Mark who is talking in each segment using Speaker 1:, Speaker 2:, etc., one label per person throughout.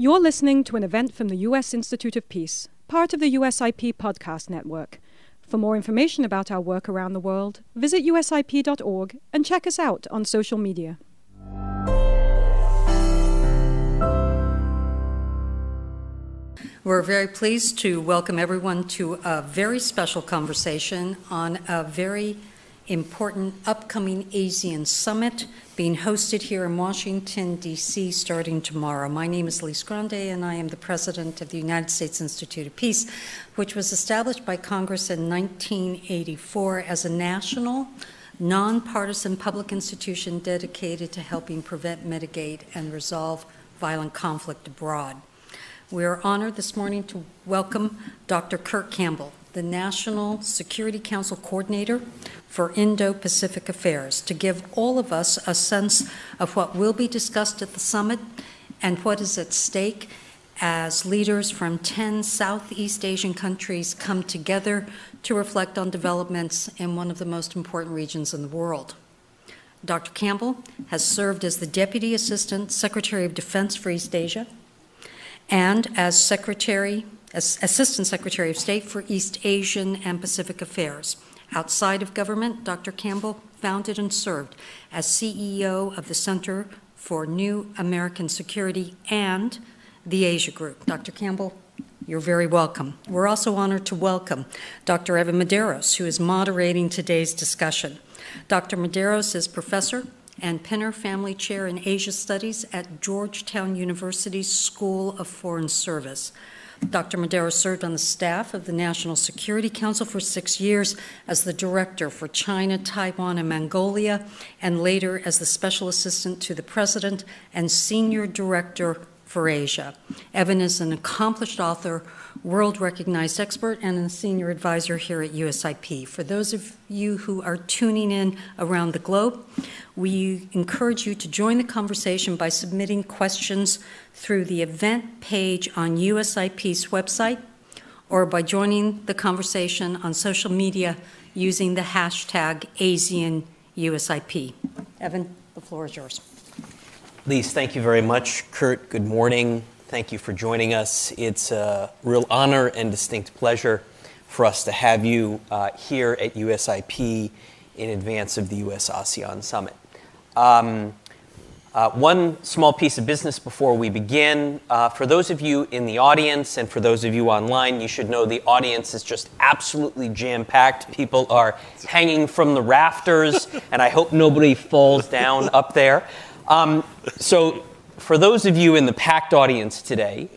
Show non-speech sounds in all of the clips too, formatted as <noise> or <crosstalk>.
Speaker 1: You're listening to an event from the U.S. Institute of Peace, part of the USIP podcast network. For more information about our work around the world, visit usip.org and check us out on social media.
Speaker 2: We're very pleased to welcome everyone to a very special conversation on a very important upcoming ASEAN summit being hosted here in Washington, D.C., starting tomorrow. My name is Lise Grande, and I am the president of the United States Institute of Peace, which was established by Congress in 1984 as a national, nonpartisan public institution dedicated to helping prevent, mitigate, and resolve violent conflict abroad. We are honored this morning to welcome Dr. Kurt Campbell, the National Security Council Coordinator for Indo Pacific Affairs, to give all of us a sense of what will be discussed at the summit and what is at stake as leaders from 10 Southeast Asian countries come together to reflect on developments in one of the most important regions in the world. Dr. Campbell has served as the Deputy Assistant Secretary of Defense for East Asia and as Secretary, Assistant Secretary of State for East Asian and Pacific Affairs. Outside of government, Dr. Campbell founded and served as CEO of the Center for New American Security and the Asia Group. Dr. Campbell, you're very welcome. We're also honored to welcome Dr. Evan Medeiros, who is moderating today's discussion. Dr. Medeiros is professor and Penner Family Chair in Asia Studies at Georgetown University's School of Foreign Service. Dr. Medeiros served on the staff of the National Security Council for six years as the director for China, Taiwan, and Mongolia, and later as the special assistant to the president and senior director for Asia. Evan is an accomplished author, world recognized expert, and a senior advisor here at USIP. For those of you who are tuning in around the globe, we encourage you to join the conversation by submitting questions through the event page on USIP's website or by joining the conversation on social media using the hashtag ASEANUSIP. Evan, the floor is yours.
Speaker 3: Lise, thank you very much. Kurt, good morning. Thank you for joining us. It's a real honor and distinct pleasure for us to have you uh, here at USIP in advance of the US ASEAN Summit. Um, uh, one small piece of business before we begin. Uh, for those of you in the audience and for those of you online, you should know the audience is just absolutely jam packed. People are hanging from the rafters, and I hope nobody falls down up there. Um, so, for those of you in the packed audience today,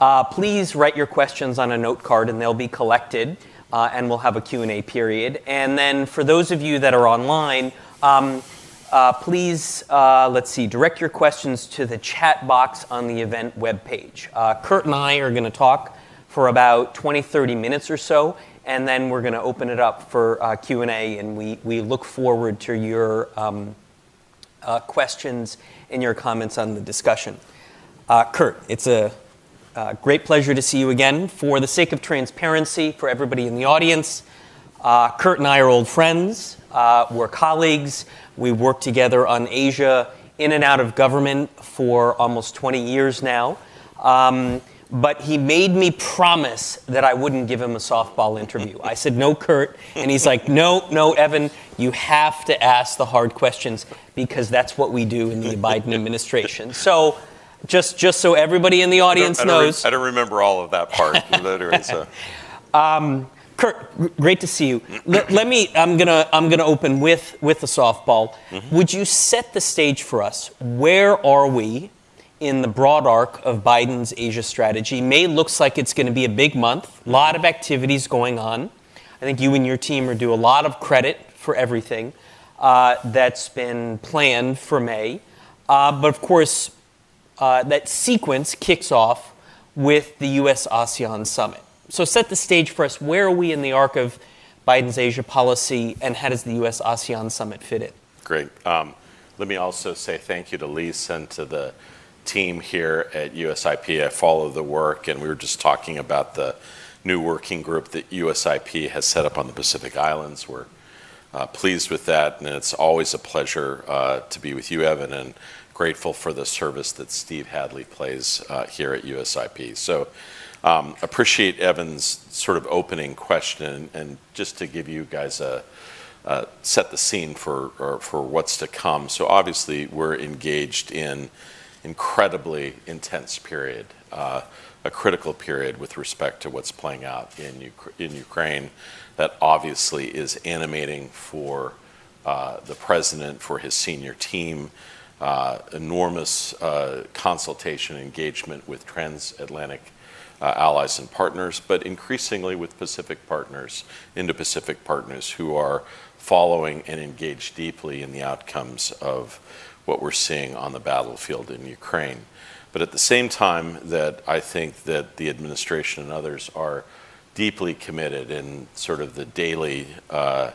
Speaker 3: uh, please write your questions on a note card, and they'll be collected, uh, and we'll have a Q&A period. And then for those of you that are online, um, uh, please, uh, let's see, direct your questions to the chat box on the event webpage. Uh, Kurt and I are going to talk for about 20, 30 minutes or so, and then we're going to open it up for uh, Q&A, and we, we look forward to your um, uh, questions and your comments on the discussion. Uh, Kurt, it's a great pleasure to see you again. For the sake of transparency for everybody in the audience, Kurt and I are old friends. we're colleagues. We worked together on Asia in and out of government for almost 20 years now. Um, but he made me promise that I wouldn't give him a softball interview. I said, No, Kurt. And he's like, No, no, Evan, you have to ask the hard questions because that's what we do in the Biden administration. So, just, just so everybody in the audience
Speaker 4: I don't, I don't
Speaker 3: knows.
Speaker 4: I don't remember all of that part, literally. So. <laughs>
Speaker 3: um, Kurt, great to see you. Let, let, me. I'm gonna. I'm gonna open with with the softball. Mm-hmm. Would you set the stage for us? Where are we in the broad arc of Biden's Asia strategy? May looks like it's going to be a big month. A lot of activities going on. I think you and your team are due a lot of credit for everything uh, that's been planned for May. Uh, but of course, uh, that sequence kicks off with the U.S. ASEAN summit. So set the stage for us. Where are we in the arc of Biden's Asia policy, and how does the U.S. ASEAN summit fit in?
Speaker 4: Great. Um, let me also say thank you to Lisa and to the team here at USIP. I follow the work, and we were just talking about the new working group that USIP has set up on the Pacific Islands. We're uh, pleased with that, and it's always a pleasure uh, to be with you, Evan, and grateful for the service that Steve Hadley plays here at USIP. So appreciate Evan's sort of opening question. And just to give you guys a set the scene for for what's to come. So obviously, we're engaged in incredibly intense period, uh, a critical period with respect to what's playing out in in Ukraine that obviously is animating for uh, the president, for his senior team, uh, enormous consultation engagement with transatlantic allies and partners, but increasingly with Pacific partners, Indo-Pacific partners who are following and engaged deeply in the outcomes of what we're seeing on the battlefield in Ukraine. But at the same time that I think that the administration and others are deeply committed in sort of the daily uh,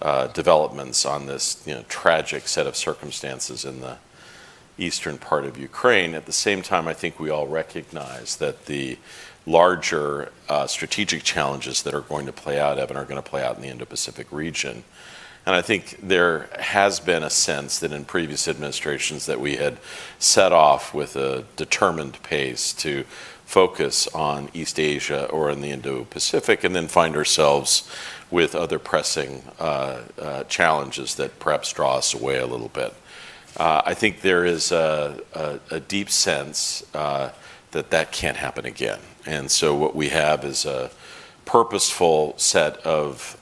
Speaker 4: uh, developments on this tragic set of circumstances in the eastern part of Ukraine, at the same time, I think we all recognize that the larger uh, strategic challenges that are going to play out, Evan, are going to play out in the Indo-Pacific region. And I think there has been a sense that in previous administrations that we had set off with a determined pace to focus on East Asia or in the Indo-Pacific and then find ourselves with other pressing uh, uh, challenges that perhaps draw us away a little bit. Uh, I think there is a deep sense that that can't happen again. And so what we have is a purposeful set of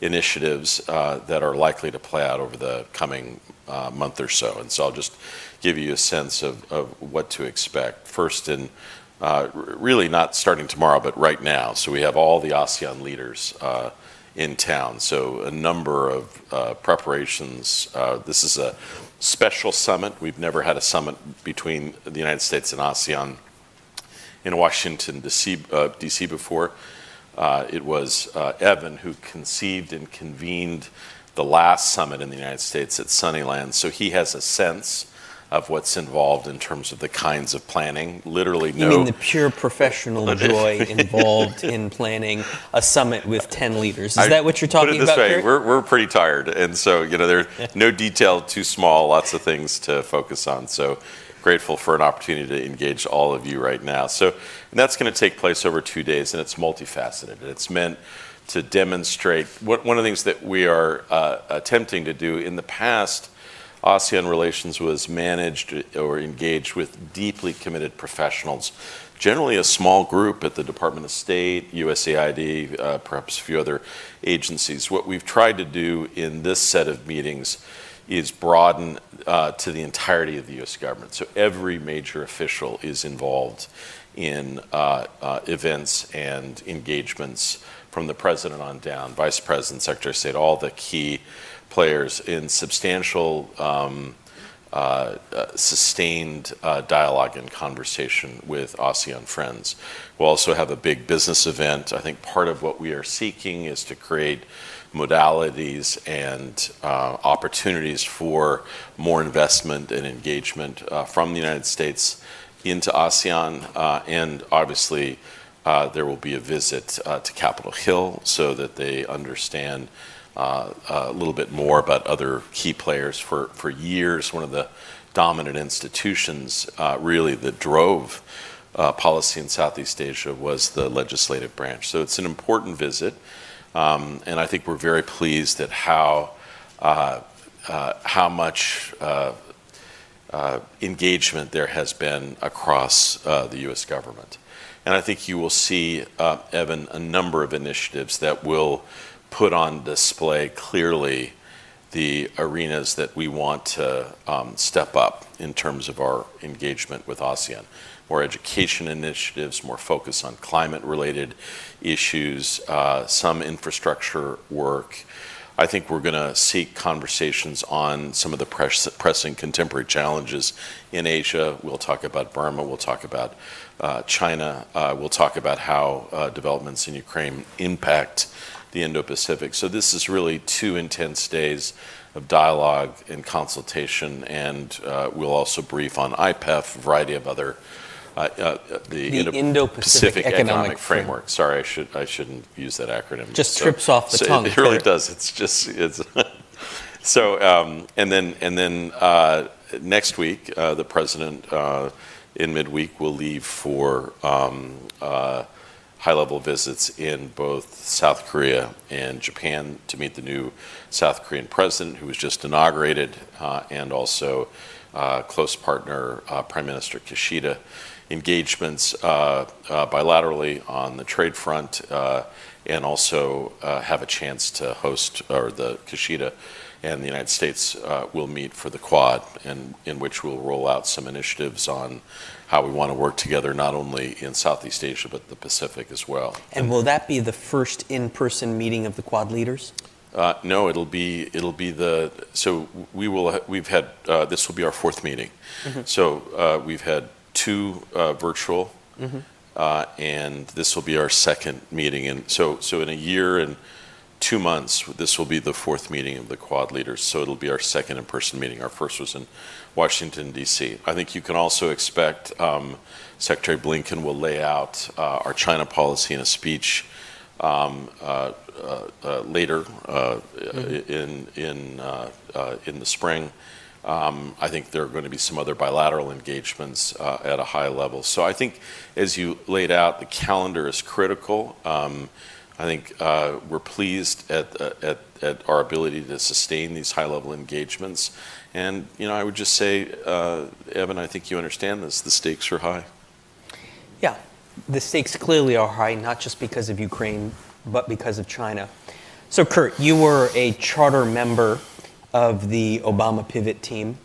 Speaker 4: initiatives uh, that are likely to play out over the coming uh, month or so. And so I'll just give you a sense of what to expect. First, and uh, really not starting tomorrow, but right now. So we have all the ASEAN leaders in town. So a number of preparations. This is a special summit. We've never had a summit between the United States and ASEAN in Washington, D.C. before. Uh, it was uh, Evan who conceived and convened the last summit in the United States at Sunnyland. So he has a sense of what's involved in terms of the kinds of planning. Literally no.
Speaker 3: You mean the pure professional <laughs> joy involved in planning a summit with 10 leaders? Is that what you're talking about?
Speaker 4: Put it this way, we're we're pretty tired. And so you know there's <laughs> no detail too small, lots of things to focus on. So grateful for an opportunity to engage all of you right now. So that's going to take place over two days, and it's multifaceted. It's meant to demonstrate one of the things that we are uh, attempting to do. In the past, ASEAN relations was managed uh, or engaged with deeply committed professionals, generally a small group at the Department of State, USAID, uh, perhaps a few other agencies. What we've tried to do in this set of meetings is broaden to the entirety of the U.S. government. So every major official is involved in uh, uh, events and engagements from the president on down, vice president, secretary of state, all the key players in substantial um, uh, sustained dialogue and conversation with ASEAN friends. We'll also have a big business event. I think part of what we are seeking is to create modalities and opportunities for more investment and engagement from the United States into ASEAN. Uh, and obviously, uh, there will be a visit uh, to Capitol Hill so that they understand a little bit more about other key players. For for years, one of the dominant institutions really that drove policy in Southeast Asia was the legislative branch. So it's an important visit. Um, and I think we're very pleased at how much Uh, engagement there has been across uh, the U.S. government. And I think you will see, uh, Evan, a number of initiatives that will put on display clearly the arenas that we want to um, step up in terms of our engagement with ASEAN. More education initiatives, more focus on climate-related issues, some infrastructure work. I think we're going to seek conversations on some of the pressing contemporary challenges in Asia. We'll talk about Burma. We'll talk about uh, China. Uh, we'll talk about how uh, developments in Ukraine impact the Indo-Pacific. So this is really two intense days of dialogue and consultation. And we'll also brief on IPEF, a variety of other
Speaker 3: the Indo-Pacific Economic Framework.
Speaker 4: Sorry, I should I shouldn't use that acronym.
Speaker 3: Just trips off the tongue.
Speaker 4: It <laughs> really does. It's just <laughs> so. And then and then next week, uh, the president uh, in midweek will leave for um, uh, high-level visits in both South Korea and Japan to meet the new South Korean president, who was just inaugurated, uh, and also uh, close partner uh, Prime Minister Kishida. Engagements bilaterally on the trade front, and also have a chance to host, or the Kishida and the United States uh, will meet for the Quad, and in which we'll roll out some initiatives on how we want to work together, not only in Southeast Asia but the Pacific as well.
Speaker 3: And will that be the first in-person meeting of the Quad leaders?
Speaker 4: Uh, no, it'll be it'll be the so we will we've had uh, this will be our fourth meeting. Mm-hmm. So uh, we've had two uh, virtual, mm-hmm. and this will be our second meeting. And so so in a year and two months, this will be the fourth meeting of the Quad leaders, so it'll be our second in-person meeting. Our first was in Washington, D.C. I think you can also expect um, Secretary Blinken will lay out uh, our China policy in a speech um, uh, uh, uh later mm-hmm. in, in, uh, in the spring. Um, I think there are going to be some other bilateral engagements uh, at a high level. So I think, as you laid out, the calendar is critical. Um, I think uh, we're pleased at, uh, at, our ability to sustain these high level engagements. And, you know, I would just say, Evan, I think you understand this. The stakes are high.
Speaker 3: Yeah, the stakes clearly are high, not just because of Ukraine, but because of China. So, Kurt, you were a charter member of the Obama pivot team.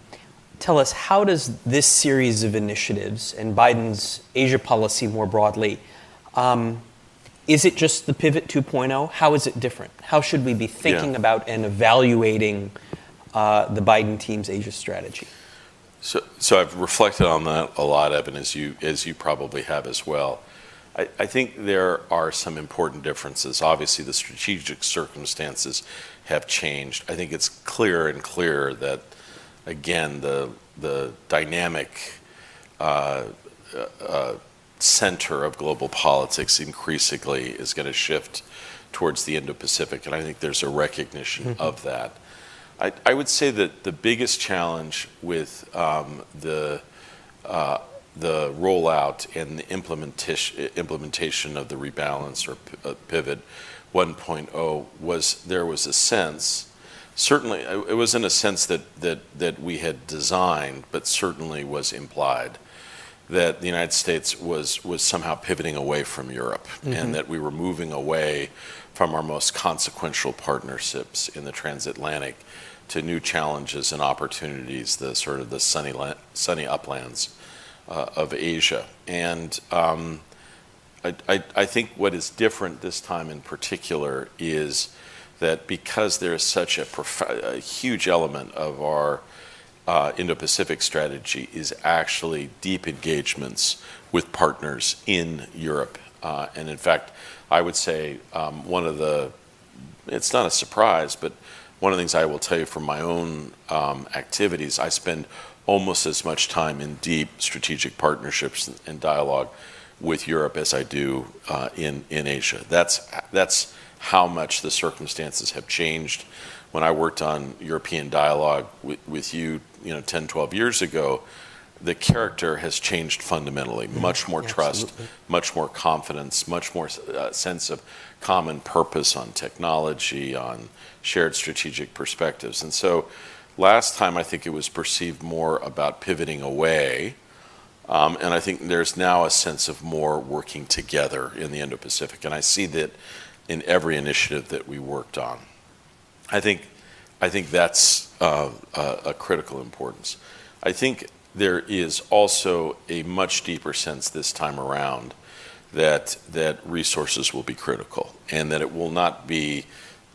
Speaker 3: Tell us, how does this series of initiatives and Biden's Asia policy more broadly um, is it just the pivot 2.0? How is it different? How should we be thinking yeah. about and evaluating uh, the Biden team's Asia strategy?
Speaker 4: So, so I've reflected on that a lot, Evan, as you as you probably have as well. I, think there are some important differences. Obviously, the strategic circumstances have changed. I think it's clearer and clearer that, again, the the dynamic. Uh, uh, center of global politics increasingly is going to shift towards the Indo-Pacific, and I think there's a recognition mm-hmm. of that. I, I, would say that the biggest challenge with um, the uh, the rollout and the implementation implementation of the rebalance or uh, pivot 1.0 was there was a sense certainly uh, it wasn't a sense that that that we had designed but certainly was implied that the United States was, was somehow pivoting away from Europe mm-hmm. and that we were moving away from our most consequential partnerships in the transatlantic to new challenges and opportunities, the sort of the sunny, sunny uplands of Asia. And um, I, I, I think what is different this time in particular is that because there is such a, prof- a huge element of our uh, Indo-Pacific strategy is actually deep engagements with partners in Europe. Uh, and in fact, I would say um, one of the, it's not a surprise, but one of the things I will tell you from my own um, activities, I spend almost as much time in deep strategic partnerships and dialogue with Europe as I do uh, in, in Asia. That's, that's how much the circumstances have changed when I worked on European dialogue with, with you, you know, 10, 12 years ago, the character has changed fundamentally. Mm-hmm. Much more trust, absolutely. much more confidence, much more uh, sense of common purpose on technology, on shared strategic perspectives. And so last time I think it was perceived more about pivoting away. Um, and I think there's now a sense of more working together in the Indo Pacific. And I see that in every initiative that we worked on. I think, I think that's uh, a, a critical importance. I think there is also a much deeper sense this time around that that resources will be critical and that it will not be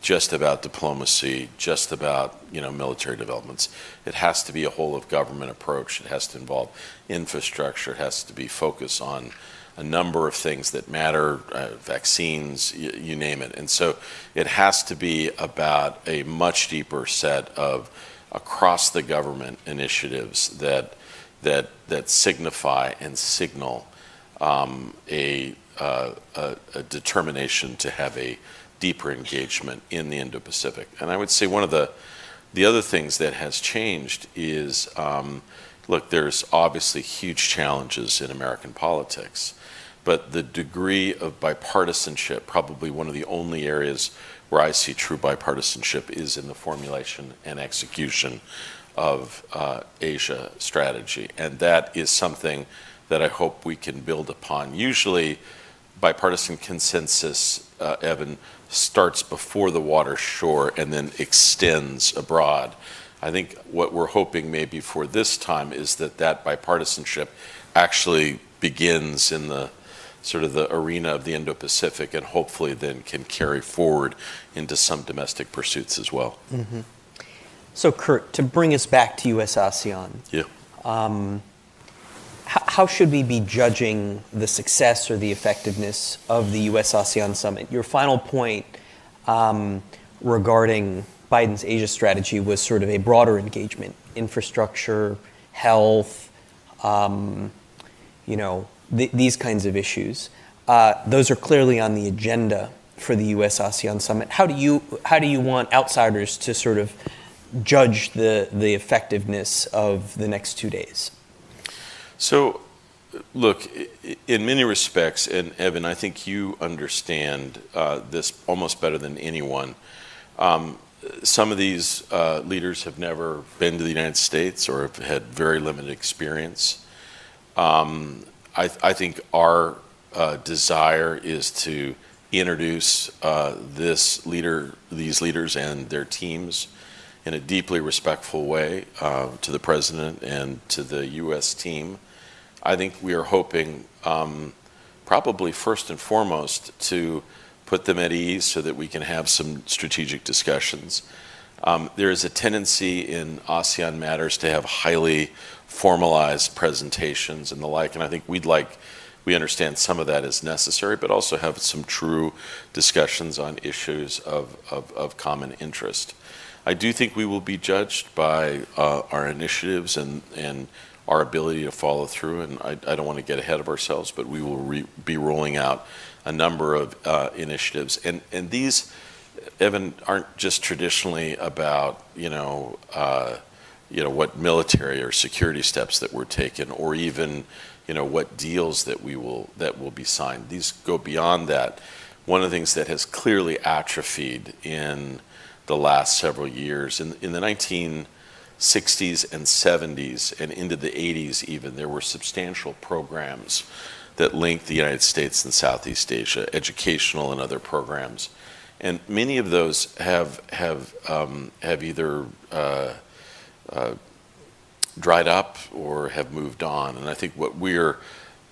Speaker 4: just about diplomacy, just about you know military developments. It has to be a whole of government approach. It has to involve infrastructure. It has to be focused on a number of things that matter, uh, vaccines, you, you name it. And so it has to be about a much deeper set of across the government initiatives that that that signify and signal um, a, uh, a, a, determination to have a deeper engagement in the Indo-Pacific. And I would say one of the The other things that has changed is, um, look, there's obviously huge challenges in American politics, but the degree of bipartisanship, probably one of the only areas where I see true bipartisanship, is in the formulation and execution of uh, Asia strategy. And that is something that I hope we can build upon. Usually, bipartisan consensus, uh, Evan, starts before the water shore and then extends abroad. I think what we're hoping maybe for this time is that that bipartisanship actually begins in the sort of the arena of the Indo-Pacific and hopefully then can carry forward into some domestic pursuits as well. Mm-hmm.
Speaker 3: So, Kurt, to bring us back to U.S.-ASEAN.
Speaker 4: Yeah.
Speaker 3: Um, How should we be judging the success or the effectiveness of the U.S.-ASEAN Summit? Your final point um, regarding Biden's Asia strategy was sort of a broader engagement, infrastructure, health, um, you know, these kinds of issues. Uh, those are clearly on the agenda for the U.S.-ASEAN Summit. How do you how do you want outsiders to sort of judge the the effectiveness of the next two days?
Speaker 4: Look, in many respects, and Evan, I think you understand uh, this almost better than anyone, um, some of these uh, leaders have never been to the United States or have had very limited experience. Um, I think our uh, desire is to introduce this leader, these leaders and their teams in a deeply respectful way to the president and to the U.S. team. I think we are hoping, um, probably first and foremost, to put them at ease so that we can have some strategic discussions. Um, there is a tendency in ASEAN matters to have highly formalized presentations and the like, and I think we'd like we understand some of that is necessary, but also have some true discussions on issues of common interest. I do think we will be judged by uh, our initiatives and and our ability to follow through, and I don't wanna get ahead of ourselves, but we will be rolling out a number of uh, initiatives. And, and these, Evan, aren't just traditionally about, you know, uh, you know what military or security steps that were taken or even, you know, what deals that we will, that will be signed. These go beyond that. One of the things that has clearly atrophied in the last several years, in in the 1960s and 1970s and into the 1980s even, there were substantial programs that linked the United States and Southeast Asia, educational and other programs. And many of those have um, either uh, uh, dried up or have moved on. And I think what we're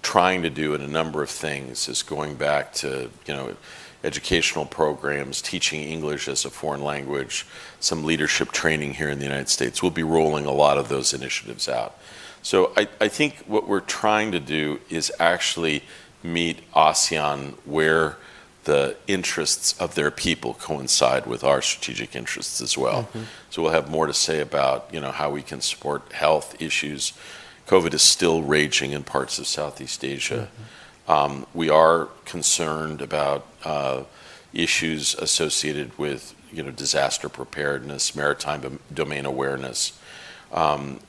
Speaker 4: trying to do in a number of things is going back to, you know, educational programs, teaching English as a foreign language, some leadership training here in the United States. We'll be rolling a lot of those initiatives out. So I think what we're trying to do is actually meet ASEAN where the interests of their people coincide with our strategic interests as well.
Speaker 3: Mm-hmm.
Speaker 4: We'll have more to say about, you know, how we can support health issues. COVID is still raging in parts of Southeast Asia.
Speaker 3: Mm-hmm.
Speaker 4: We are concerned about Uh, issues associated with, you know, disaster preparedness, maritime domain awareness, um,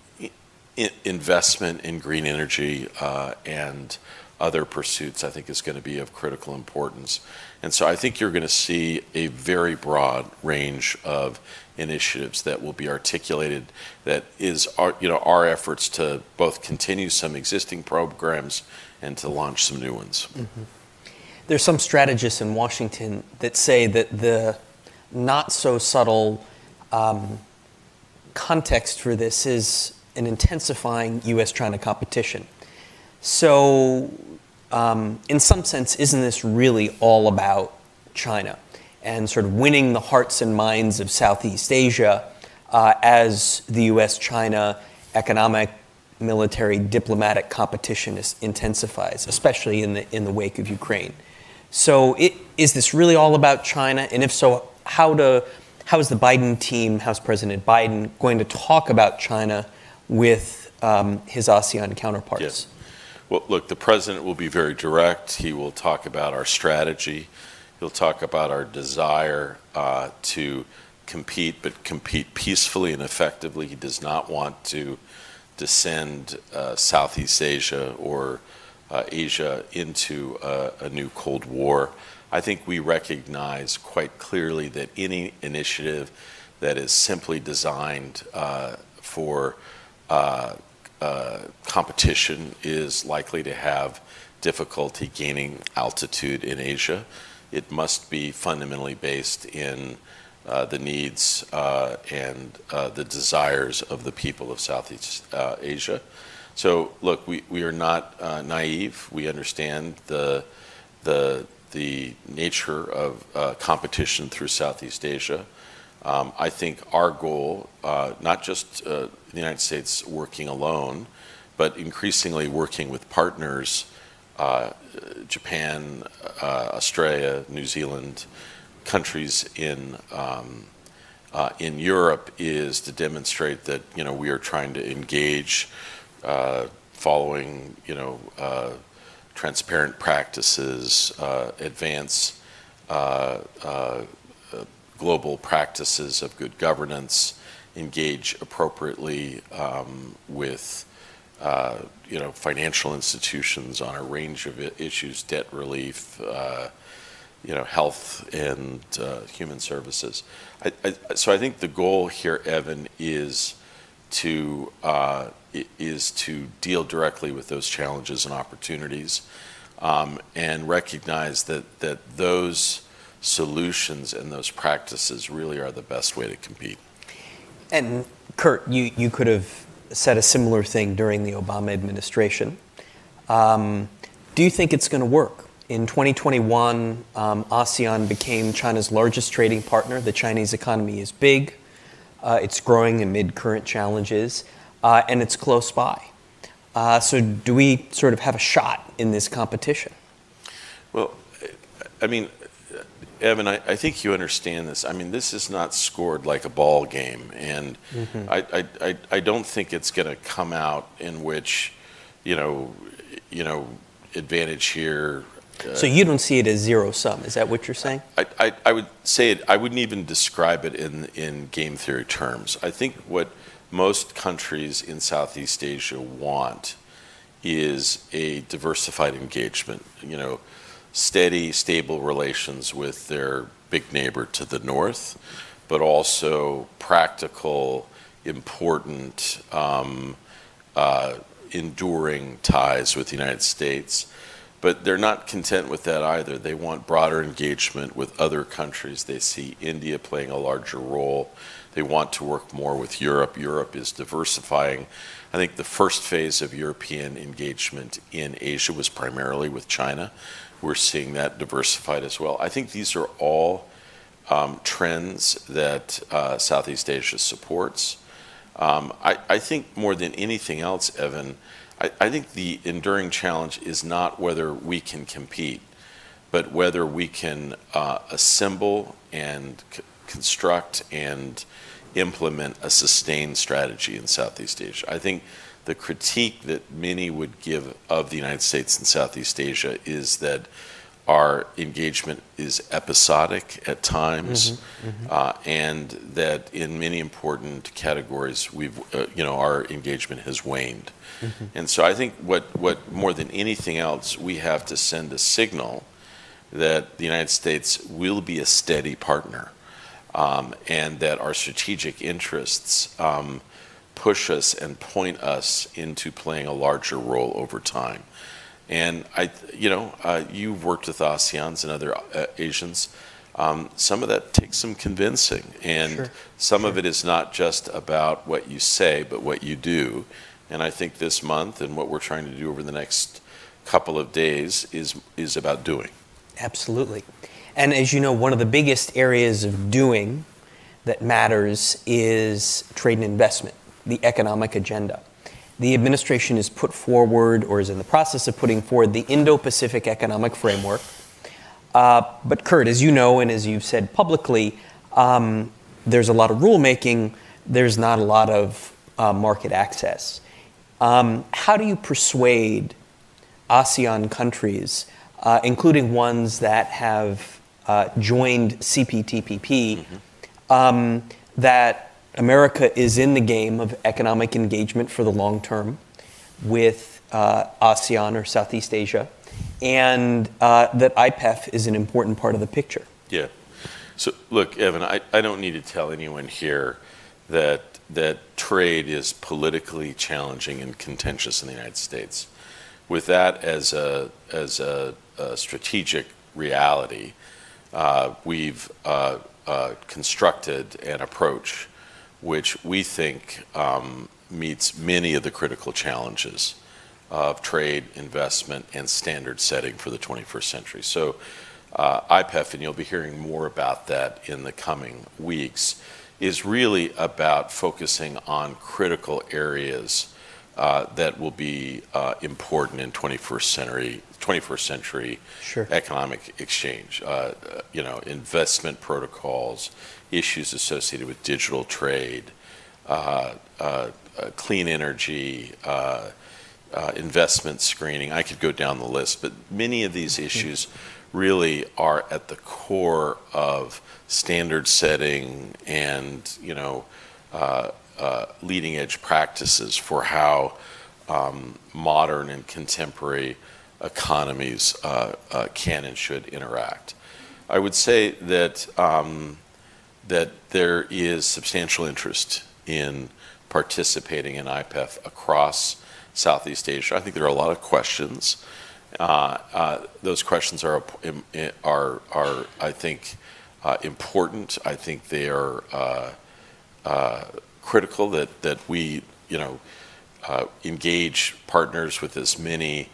Speaker 4: investment in green energy, uh, and other pursuits I think is gonna be of critical importance. And so I think you're gonna see a very broad range of initiatives that will be articulated that is our, you know, our efforts to both continue some existing programs and to launch some new ones. Mm-hmm.
Speaker 3: There's some strategists in Washington that say that the not so subtle context for this is an intensifying U.S.-China competition. So, um, in some sense, isn't this really all about China and sort of winning the hearts and minds of Southeast Asia, as the U.S.-China economic, military, diplomatic competition intensifies, especially in the, in the wake of Ukraine? So, is this really all about China? And if so, how to how is the Biden team, how's President Biden going to talk about China with his ASEAN counterparts?
Speaker 4: Yes. Well, look, the president will be very direct. He will talk about our strategy. He'll talk about our desire to compete, but compete peacefully and effectively. He does not want to descend uh, Southeast Asia or uh, Asia into a, new Cold War. I think we recognize quite clearly that any initiative that is simply designed uh, for uh, uh, competition is likely to have difficulty gaining altitude in Asia. It must be fundamentally based in uh, the needs uh, and uh, the desires of the people of Southeast uh, Asia. So, look, we, are not uh, naive. We understand the, nature of uh, competition through Southeast Asia. Um, I think our goal, not just the United States working alone, but increasingly working with partners uh, Japan, uh, Australia, New Zealand, countries in um, uh, in Europe is to demonstrate that you know we are trying to engage, uh, following you know uh, transparent practices, uh, advance global practices of good governance, engage appropriately um, with uh, you know, financial institutions on a range of issues, debt relief, uh, you know, health and uh, human services. I, I, so I think the goal here, Evan, is to uh, is to deal directly with those challenges and opportunities, um, and recognize that that those solutions and those practices really are the best way to compete.
Speaker 3: And Kurt, you, you could have said a similar thing during the Obama administration. Um, do you think it's going to work? In 2021, um, ASEAN became China's largest trading partner. The Chinese economy is big, it's growing amid current challenges, uh, and it's close by. Uh, so, do we sort of have a shot in this competition?
Speaker 4: Well, I mean, Evan, I, I, think you understand this. I mean, this is not scored like a ball game, and mm-hmm. I, I, I don't think it's going to come out in which, you know, you know, advantage here.
Speaker 3: So you don't see it as zero sum. Is that what you're saying?
Speaker 4: I, I, I would say it. I wouldn't even describe it in in game theory terms. I think what most countries in Southeast Asia want is a diversified engagement. You know steady, stable relations with their big neighbor to the north, but also practical, important, um, uh, enduring ties with the United States. But they're not content with that either. They want broader engagement with other countries. They see India playing a larger role. They want to work more with Europe. Europe is diversifying. I think the first phase of European engagement in Asia was primarily with China we're seeing that diversified as well. I think these are all um, trends that uh, Southeast Asia supports. Um, I, I, think more than anything else, Evan, I, I, think the enduring challenge is not whether we can compete, but whether we can uh, assemble and c- construct and implement a sustained strategy in Southeast Asia. I think the critique that many would give of the United States and Southeast Asia is that our engagement is episodic at times, mm-hmm, mm-hmm. Uh, and that in many important categories, we've uh, you know our engagement has waned. Mm-hmm. And so I think what what more than anything else, we have to send a signal that the United States will be a steady partner, um, and that our strategic interests. Um, push us and point us into playing a larger role over time. And I, you know, uh, you've worked with ASEANs and other uh, Asians. Um, some of that takes some convincing, and sure. some sure. of it is not just about what you say, but what you do. And I think this month and what we're trying to do over the next couple of days is is about doing.
Speaker 3: Absolutely. And as you know, one of the biggest areas of doing that matters is trade and investment the economic agenda. The administration has put forward, or is in the process of putting forward, the Indo Pacific Economic Framework. Uh, but, Kurt, as you know, and as you've said publicly, um, there's a lot of rulemaking, there's not a lot of uh, market access. Um, how do you persuade ASEAN countries, uh, including ones that have uh, joined CPTPP, mm-hmm. um, that America is in the game of economic engagement for the long term with uh, ASEAN or Southeast Asia, and uh, that IPEF is an important part of the picture.
Speaker 4: Yeah. So look, Evan, I, I don't need to tell anyone here that that trade is politically challenging and contentious in the United States. With that as a as a, a strategic reality, uh, we've uh, uh, constructed an approach which we think um, meets many of the critical challenges of trade, investment, and standard setting for the 21st century. So, uh, IPEF, and you'll be hearing more about that in the coming weeks, is really about focusing on critical areas uh, that will be uh, important in 21st century 21st century
Speaker 3: Sure.
Speaker 4: economic exchange. Uh, you know, investment protocols, issues associated with digital trade, uh, uh, uh, clean energy, uh, uh, investment screening. I could go down the list, but many of these issues really are at the core of standard setting and you know uh, uh, leading edge practices for how um, modern and contemporary economies uh, uh, can and should interact. I would say that um, that there is substantial interest in participating in IPEF across Southeast Asia. I think there are a lot of questions. Uh, uh, those questions are are are I think uh, important. I think they are critical that we you know engage partners with as many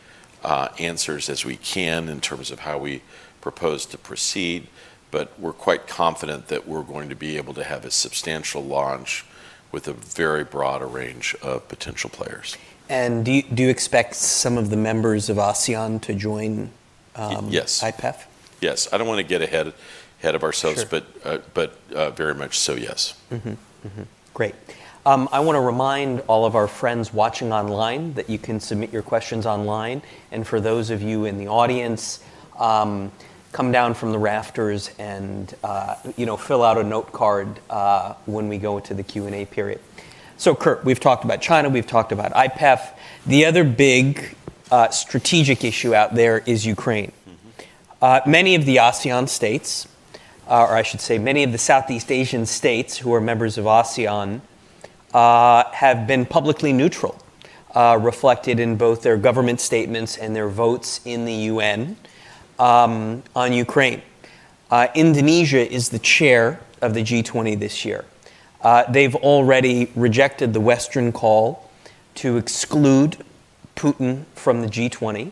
Speaker 4: answers as we can in terms of how we propose to proceed. But we're quite confident that we're going to be able to have a substantial launch with a very broad range of potential players.
Speaker 3: And do you, do you expect some of the members of ASEAN to join um,
Speaker 4: yes.
Speaker 3: IPEF?
Speaker 4: Yes, I don't want to get ahead ahead of ourselves,
Speaker 3: Sure.
Speaker 4: but uh, but uh, very much so. Yes.
Speaker 3: Great. Um, I want to remind all of our friends watching online that you can submit your questions online. And for those of you in the audience, um, come down from the rafters and uh, you know fill out a note card uh, when we go into the Q and A period. So, Kurt, we've talked about China, we've talked about IPEF. The other big uh, strategic issue out there is Ukraine. Uh, many of the ASEAN states, uh, or I should say, many of the Southeast Asian states who are members of ASEAN, have been publicly neutral, reflected in both their government statements and their votes in the UN um, on Ukraine. Indonesia is the chair of the G20 this year. Uh, they've already rejected the Western call to exclude Putin from the G20.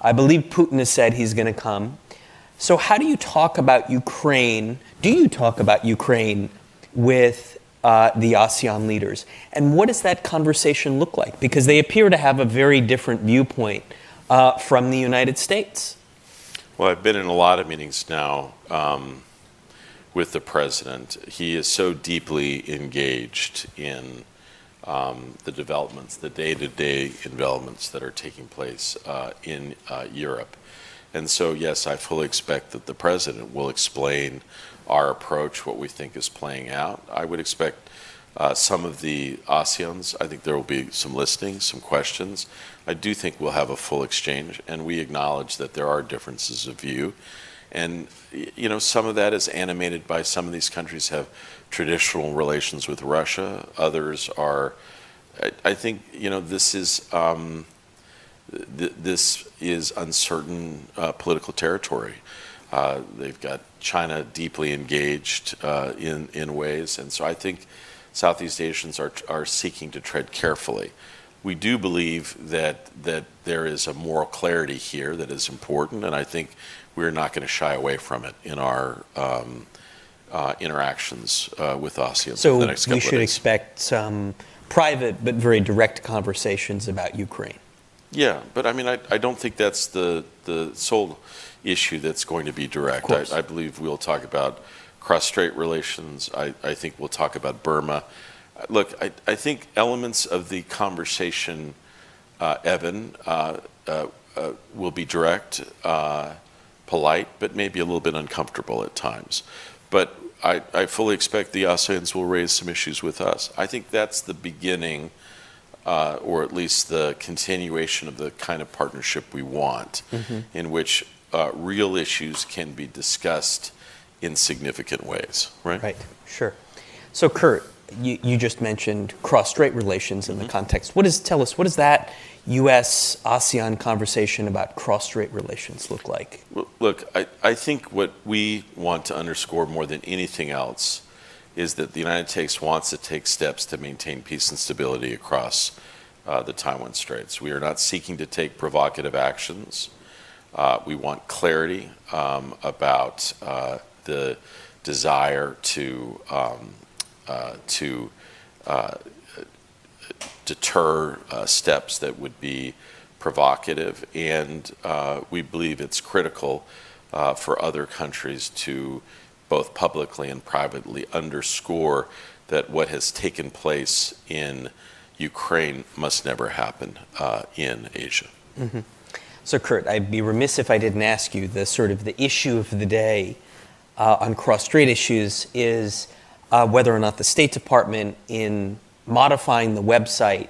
Speaker 3: I believe Putin has said he's going to come. So, how do you talk about Ukraine? Do you talk about Ukraine with uh, the ASEAN leaders? And what does that conversation look like? Because they appear to have a very different viewpoint uh, from the United States.
Speaker 4: Well, I've been in a lot of meetings now um, with the president. He is so deeply engaged in um, the developments, the day-to-day developments that are taking place uh, in uh, Europe. And so, yes, I fully expect that the president will explain our approach, what we think is playing out. I would expect uh, some of the ASEANs, I think there will be some listings, some questions. I do think we'll have a full exchange, and we acknowledge that there are differences of view. And, you know, some of that is animated by some of these countries have traditional relations with Russia. Others are, I, I think, you know, this is. Um, th- this is uncertain uh, political territory. Uh, they've got China deeply engaged uh, in in ways, and so I think Southeast Asians are are seeking to tread carefully. We do believe that that there is a moral clarity here that is important, and I think we're not going to shy away from it in our um, uh, interactions uh, with ASEAN.
Speaker 3: So,
Speaker 4: the next
Speaker 3: we should expect some private but very direct conversations about Ukraine.
Speaker 4: Yeah, but I mean, I, I don't think that's the, the sole issue that's going to be direct. I, I believe we'll talk about cross-strait relations. I, I think we'll talk about Burma. Look, I, I think elements of the conversation, uh, Evan, uh, uh, uh, will be direct, uh, polite, but maybe a little bit uncomfortable at times. But I, I fully expect the ASEANs will raise some issues with us. I think that's the beginning, uh, or at least the continuation of the kind of partnership we want, in which uh, real issues can be discussed in significant ways, right?
Speaker 3: Right, sure. So, Kurt, you, you just mentioned cross-strait relations in the context. What is, tell us, what does that U.S. ASEAN conversation about cross-strait relations look like?
Speaker 4: Well, Look, I, I think what we want to underscore more than anything else is that the United States wants to take steps to maintain peace and stability across uh, the Taiwan Straits. We are not seeking to take provocative actions. Uh, we want clarity um, about uh, the desire to um, to uh, deter uh, steps that would be provocative, and uh, we believe it's critical uh, for other countries to both publicly and privately underscore that what has taken place in Ukraine must never happen uh, in Asia.
Speaker 3: So, Kurt, I'd be remiss if I didn't ask you the sort of the issue of the day uh, on cross-strait issues is uh, whether or not the State Department, in modifying the website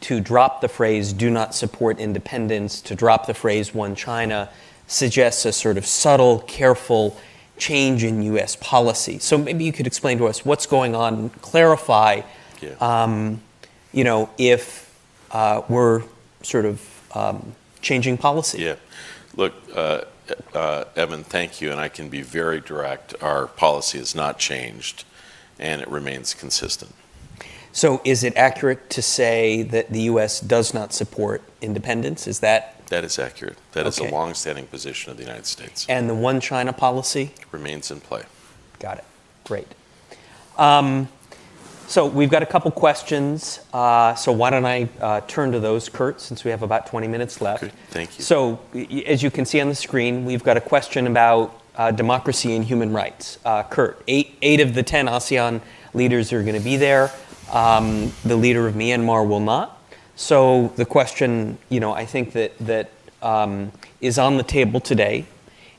Speaker 3: to drop the phrase "Do not support independence," to drop the phrase "One China," suggests a sort of subtle, careful change in U.S. policy. So maybe you could explain to us what's going on, and clarify,
Speaker 4: Yeah.
Speaker 3: um, you know, if uh, we're sort of um, changing policy.
Speaker 4: Yeah. Look, uh, uh, Evan, thank you, and I can be very direct. Our policy has not changed, and it remains consistent.
Speaker 3: So, is it accurate to say that the U.S. does not support independence? Is that
Speaker 4: That is accurate. That is
Speaker 3: Okay.
Speaker 4: a longstanding position of the United States.
Speaker 3: and the one China policy?
Speaker 4: Remains in play.
Speaker 3: Got it. Great. Um, so we've got a couple questions. Uh, so why don't I uh, turn to those, Kurt, since we have about 20 minutes left.
Speaker 4: Good. Thank you.
Speaker 3: So as you can see on the screen, we've got a question about uh, democracy and human rights. Uh, Kurt, eight, eight of the 10 ASEAN leaders are going to be there. Um, the leader of Myanmar will not. So the question, you know, I think that that um, is on the table today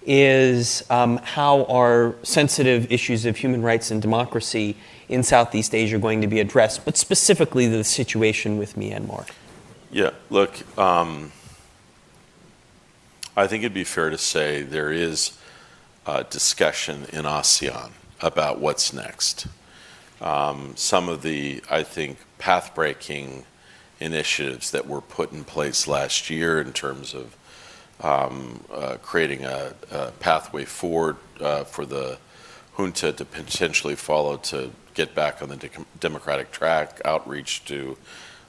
Speaker 3: is um, how are sensitive issues of human rights and democracy in Southeast Asia going to be addressed, but specifically the situation with Myanmar.
Speaker 4: Yeah, look, um, I think it'd be fair to say there is discussion in ASEAN about what's next. Um, some of the, I think, path breaking initiatives that were put in place last year in terms of um, uh, creating a, pathway forward uh, for the junta to potentially follow to get back on the de- democratic track, outreach to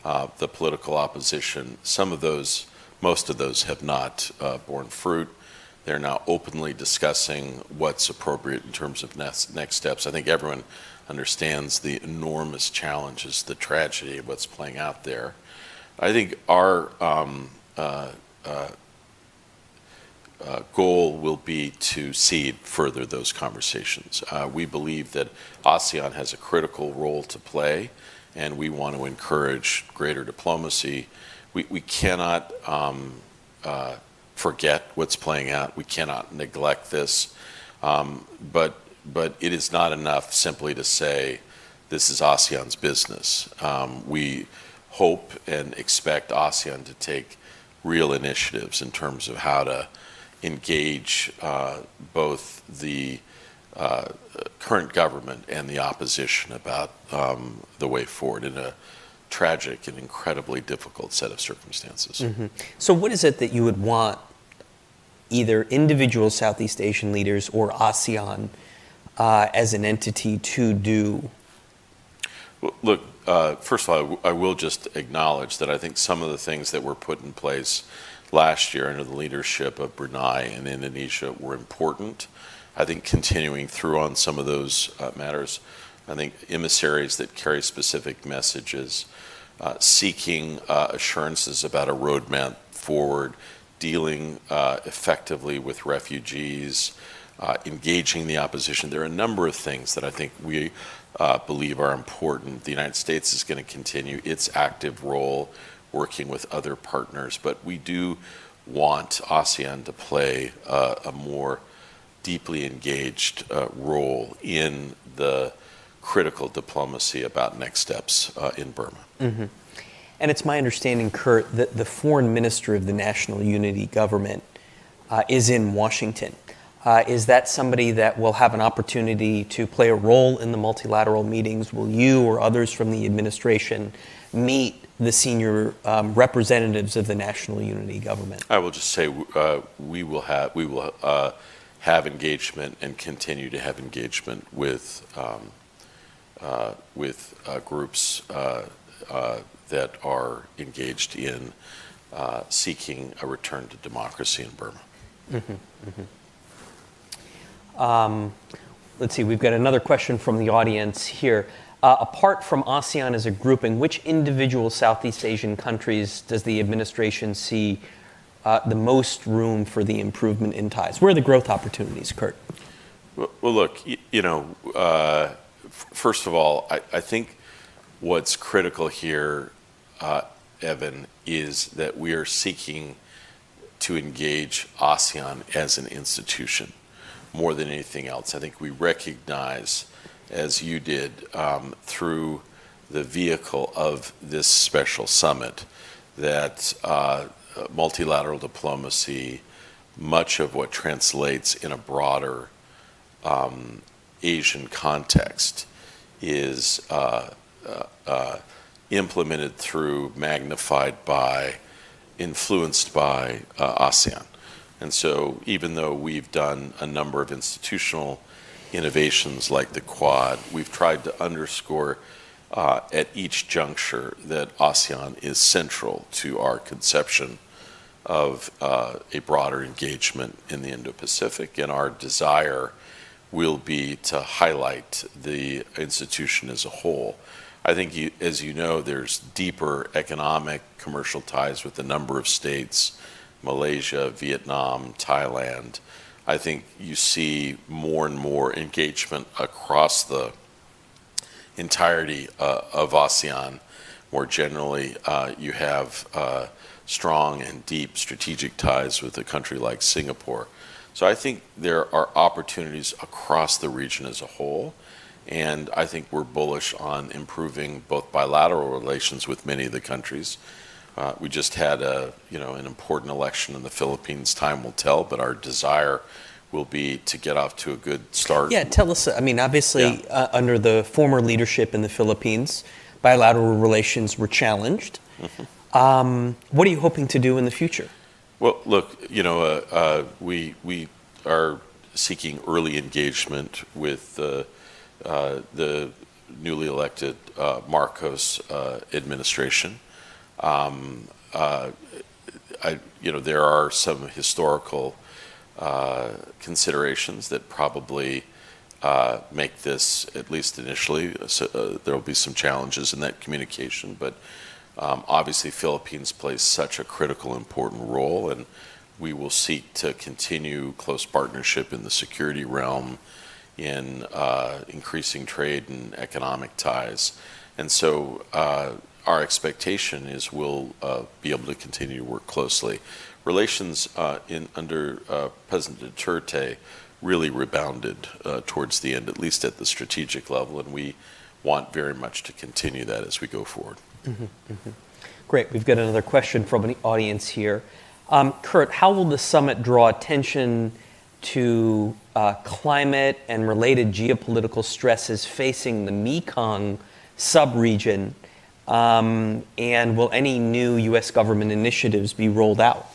Speaker 4: uh, the political opposition. Some of those, most of those, have not uh, borne fruit. They're now openly discussing what's appropriate in terms of next, steps. I think everyone understands the enormous challenges, the tragedy of what's playing out there. I think our um, uh, uh, uh, goal will be to seed further those conversations. We believe that ASEAN has a critical role to play, and we want to encourage greater diplomacy. We, we cannot um, forget what's playing out. We cannot neglect this. Um, but, but it is not enough simply to say this is ASEAN's business. Um, we hope and expect ASEAN to take real initiatives in terms of how to engage uh, both the uh, current government and the opposition about um, the way forward in a tragic and incredibly difficult set of circumstances.
Speaker 3: So, what is it that you would want either individual Southeast Asian leaders or ASEAN uh, as an entity to do?
Speaker 4: Look, uh, first of all, I will just acknowledge that I think some of the things that were put in place last year under the leadership of Brunei and Indonesia were important. I think continuing through on some of those uh, matters, I think emissaries that carry specific messages, uh, seeking uh, assurances about a roadmap forward, dealing uh, effectively with refugees, uh, engaging the opposition. There are a number of things that I think we uh, believe are important. The United States is going to continue its active role working with other partners, but we do want ASEAN to play uh, a more deeply engaged role in the critical diplomacy about next steps in Burma.
Speaker 3: Mm-hmm. And it's my understanding, Kurt, that the foreign minister of the National Unity Government uh, is in Washington. Uh, is that somebody that will have an opportunity to play a role in the multilateral meetings? Will you or others from the administration meet the senior um, representatives of the National Unity Government?
Speaker 4: I will just say uh, we will have we will uh, have engagement and continue to have engagement with um, uh, with uh, groups uh, that are engaged in seeking a return to democracy in Burma. Mm-hmm, mm-hmm.
Speaker 3: Um, let's see, we've got another question from the audience here. Uh, apart from ASEAN as a grouping, which individual Southeast Asian countries does the administration see uh, the most room for the improvement in ties? Where are the growth opportunities, Kurt?
Speaker 4: Well, well look, you, you know, uh, f- first of all, I, I, think what's critical here, uh, Evan, is that we are seeking to engage ASEAN as an institution more than anything else. I think we recognize, as you did, um, through the vehicle of this special summit, that uh, multilateral diplomacy, much of what translates in a broader um, Asian context, is uh, uh, uh implemented through, magnified by, influenced by uh, ASEAN. And so, even though we've done a number of institutional innovations like the Quad, we've tried to underscore uh, at each juncture that ASEAN is central to our conception of uh, a broader engagement in the Indo Pacific, and our desire will be to highlight the institution as a whole. I think, you, as you know, there's deeper economic, commercial ties with a number of states Malaysia, Vietnam, Thailand, I think you see more and more engagement across the entirety uh, of ASEAN. More generally, uh, you have uh, strong and deep strategic ties with a country like Singapore. So I think there are opportunities across the region as a whole, and I think we're bullish on improving both bilateral relations with many of the countries uh, we just had a, you know, an important election in the Philippines. Time will tell, but our desire will be to get off to a good start.
Speaker 3: Yeah, tell us. I mean, obviously, yeah. uh, under the former leadership in the Philippines, bilateral relations were challenged. Mm-hmm. Um, what are you hoping to do in the future?
Speaker 4: Well, look, you know, uh, uh we we are seeking early engagement with uh, the newly elected Marcos administration. Um, uh, you know, there are some historical uh, considerations that probably uh, make this, at least initially, there will be some challenges in that communication. But um, obviously, Philippines plays such a critical, important role, and we will seek to continue close partnership in the security realm, in uh, increasing trade and economic ties. And so, uh, our expectation is we'll uh, be able to continue to work closely. Relations uh, in under uh, President Duterte really rebounded uh, towards the end, at least at the strategic level, and we want very much to continue that as we go forward. Mm-hmm,
Speaker 3: mm-hmm. Great. We've got another question from an audience here. Um, Kurt, how will the summit draw attention to uh, climate and related geopolitical stresses facing the Mekong subregion um, and will any new U.S. government initiatives be rolled out?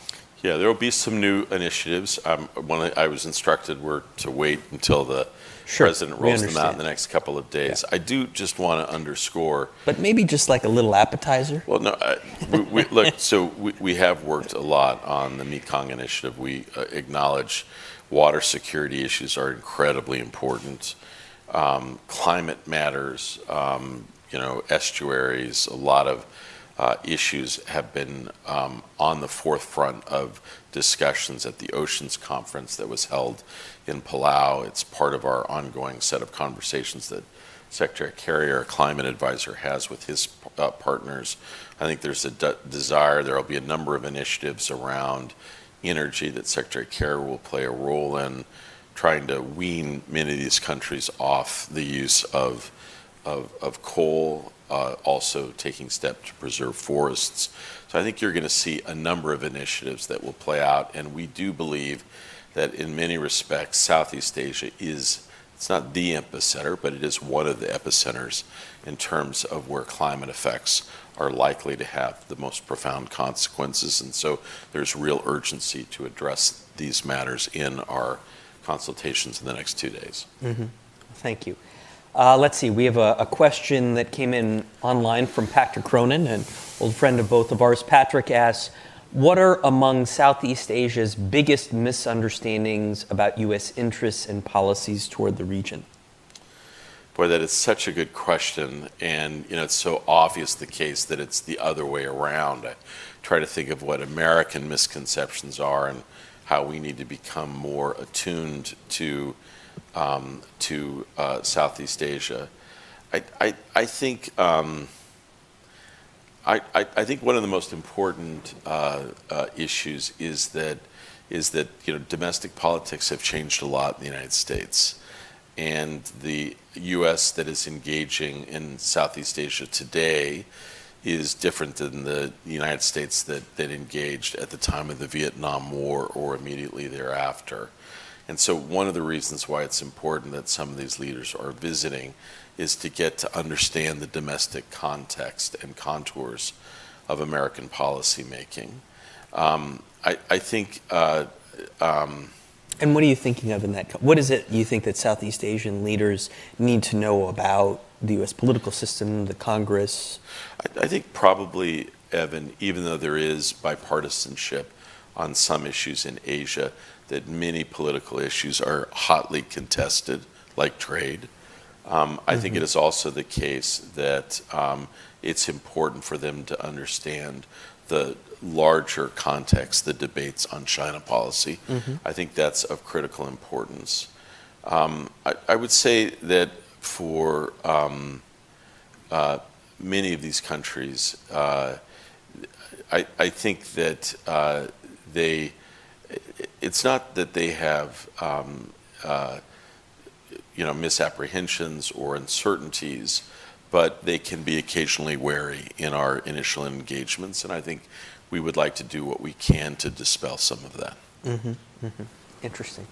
Speaker 4: Yeah, there will be some new initiatives. Um, when I was instructed were to wait until the sure, president rolls them out in the next couple of days. Yeah. I do just want to underscore.
Speaker 3: But maybe just like a little appetizer.
Speaker 4: Well, no. I, we, we, look, so we, we have worked a lot on the Mekong initiative. We uh, acknowledge water security issues are incredibly important. Um, climate matters. Um, you know, estuaries, a lot of uh, issues have been um, on the forefront of discussions at the Oceans Conference that was held in Palau. It's part of our ongoing set of conversations that Secretary Kerry, our climate advisor, has with his uh, partners. I think there's a de- desire, there will be a number of initiatives around energy that Secretary Kerry will play a role in trying to wean many of these countries off the use of of coal, uh, also taking steps to preserve forests. So I think you're going to see a number of initiatives that will play out. And we do believe that in many respects, Southeast Asia is, it's not the epicenter, but it is one of the epicenters in terms of where climate effects are likely to have the most profound consequences. And so there's real urgency to address these matters in our consultations in the next two days. Mm-hmm.
Speaker 3: Thank you. Uh, let's see. We have a question that came in online from Patrick Cronin, an old friend of both of ours. Patrick asks, what are among Southeast Asia's biggest misunderstandings about U.S. interests and policies toward the region?
Speaker 4: Boy, that is such a good question. And you know it's so obvious the case that it's the other way around. I try to think of what American misconceptions are and how we need to become more attuned to um, to uh, Southeast Asia. I I think um, I I think one of the most important uh, uh, issues is that is that you know domestic politics have changed a lot in the United States. And the U.S. that is engaging in Southeast Asia today is different than the United States that engaged at the time of the Vietnam War or immediately thereafter. And so one of the reasons why it's important that some of these leaders are visiting is to get to understand the domestic context and contours of American policymaking. Um, I think.
Speaker 3: Uh, um, And what are you thinking of in that? What is it you think that Southeast Asian leaders need to know about the U.S. political system, the Congress?
Speaker 4: I think probably, Evan, even though there is bipartisanship on some issues in Asia, that many political issues are hotly contested, like trade. Um, I think mm-hmm. it is also the case that um, it's important for them to understand the larger context, the debates on China policy. Mm-hmm. I think that's of critical importance. Um, I would say that for um, uh, many of these countries, uh, I think that uh, they—it's not that they have um, you know, misapprehensions or uncertainties, but they can be occasionally wary in our initial engagements. And I think we would like to do what we can to dispel some of that. Mm-hmm, mm-hmm.
Speaker 3: Interesting.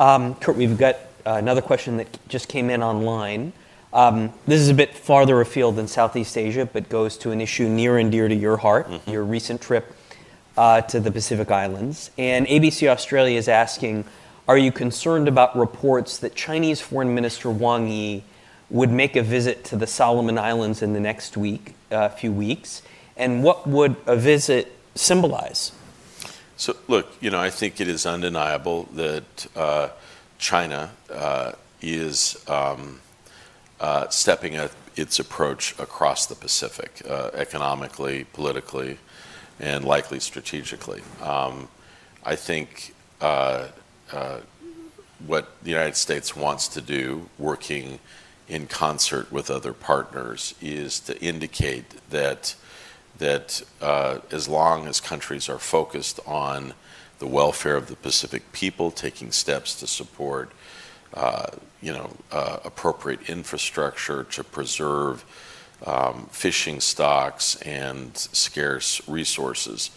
Speaker 3: Um, Kurt, we've got uh, another question that just came in online. Um, this is a bit farther afield than Southeast Asia, but goes to an issue near and dear to your heart, mm-hmm. your recent trip uh, to the Pacific Islands. And ABC Australia is asking, are you concerned about reports that Chinese Foreign Minister Wang Yi would make a visit to the Solomon Islands in the next week, uh, few weeks? And what would a visit symbolize?
Speaker 4: So look, you know, I think it is undeniable that uh, China uh, is um, uh, stepping up its approach across the Pacific, economically, politically, and likely strategically. Um, I think what the United States wants to do, working in concert with other partners, is to indicate that that uh, as long as countries are focused on the welfare of the Pacific people, taking steps to support uh, you know, uh, appropriate infrastructure to preserve um, fishing stocks and scarce resources,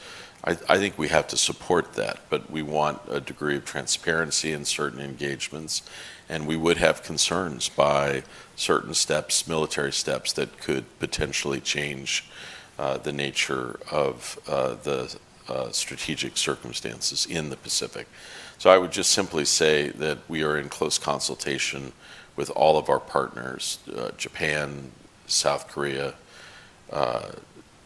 Speaker 4: I think we have to support that. But we want a degree of transparency in certain engagements. And we would have concerns by certain steps, military steps that could potentially change uh, the nature of uh, the uh, strategic circumstances in the Pacific. So I would just simply say that we are in close consultation with all of our partners, Japan, South Korea,